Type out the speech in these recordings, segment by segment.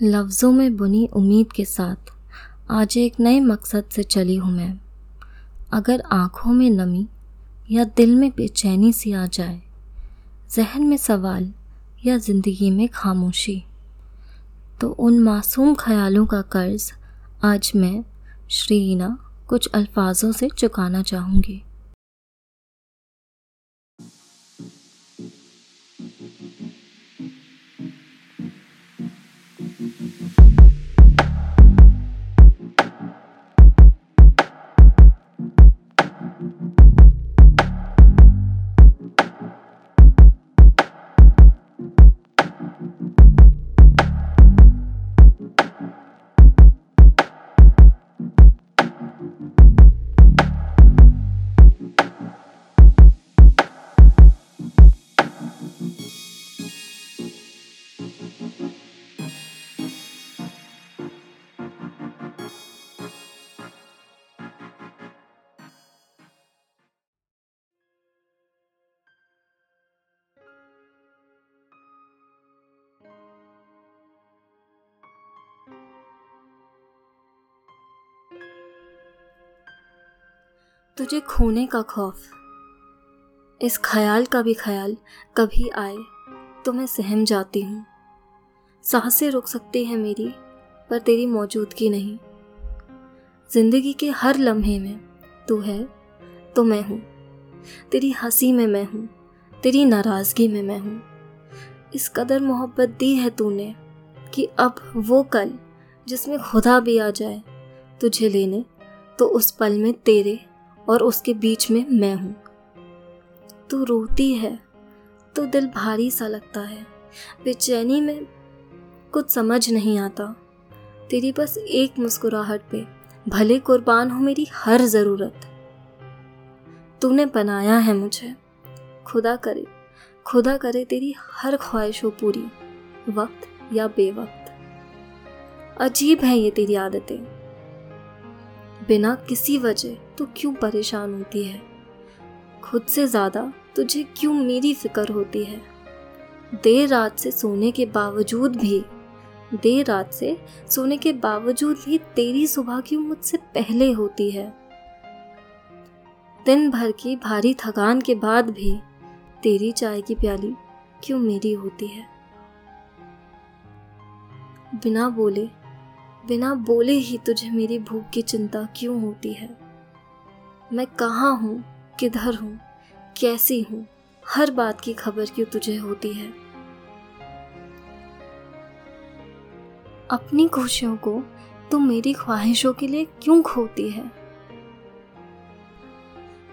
लफ्ज़ों में बुनी उम्मीद के साथ, आज एक नए मकसद से चली हूँ मैं। अगर आँखों में नमी या दिल में बेचैनी सी आ जाए, जहन में सवाल या ज़िंदगी में खामोशी तो उन मासूम ख्यालों का कर्ज आज मैं श्रीना कुछ अल्फाजों से चुकाना चाहूँगी। तुझे खोने का खौफ। इस ख्याल का भी ख्याल कभी आए तो मैं सहम जाती हूँ। साँसें रुक सकती हैं मेरी, पर तेरी मौजूदगी नहीं। ज़िंदगी के हर लम्हे में तू है तो मैं हूँ। तेरी हँसी में मैं हूँ, तेरी नाराज़गी में मैं हूँ। इस कदर मोहब्बत दी है तूने कि अब वो कल जिसमें खुदा भी आ जाए तुझे लेने तो उस पल में तेरे और उसके बीच में मैं हूँ। तू रोती है तो दिल भारी सा लगता है। बेचैनी में कुछ समझ नहीं आता। तेरी बस एक मुस्कुराहट पे, भले कुर्बान हो मेरी हर ज़रूरत। तूने बनाया है मुझे। खुदा करे खुदा करे तेरी हर ख्वाहिश हो पूरी, वक्त या बेवक्त। अजीब है ये तेरी आदतें। बिना किसी वजह तो क्यों परेशान होती है? खुद से ज़्यादा तुझे क्यों मेरी फ़िक्र होती है? देर रात से सोने के बावजूद भी, देर रात से सोने के बावजूद भी तेरी सुबह क्यों मुझसे पहले होती है। दिन भर की भारी थकान के बाद भी तेरी चाय की प्याली क्यों मेरी होती है? बिना बोले बिना बोले ही तुझे मेरी भूख की चिंता क्यों होती है? मैं कहाँ हूँ? किधर हूँ? कैसी हूँ? हर बात की खबर क्यों तुझे होती है? अपनी खुशियों को तुम मेरी ख्वाहिशों के लिए क्यों खोती है?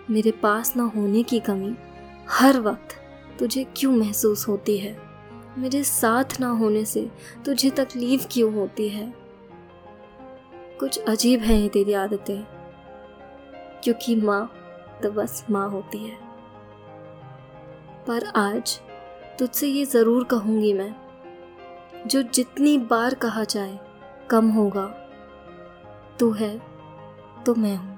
मेरे पास ना होने की कमी हर वक्त तुझे क्यों महसूस होती है? मेरे साथ ना होने से तुझे तकलीफ़ क्यों होती है? कुछ अजीब है ये तेरी आदतें क्योंकि माँ तो बस माँ होती है। पर आज तुझसे ये ज़रूर कहूँगी मैं, जो जितनी बार कहा जाए, कम होगा। तू है तो मैं हूँ।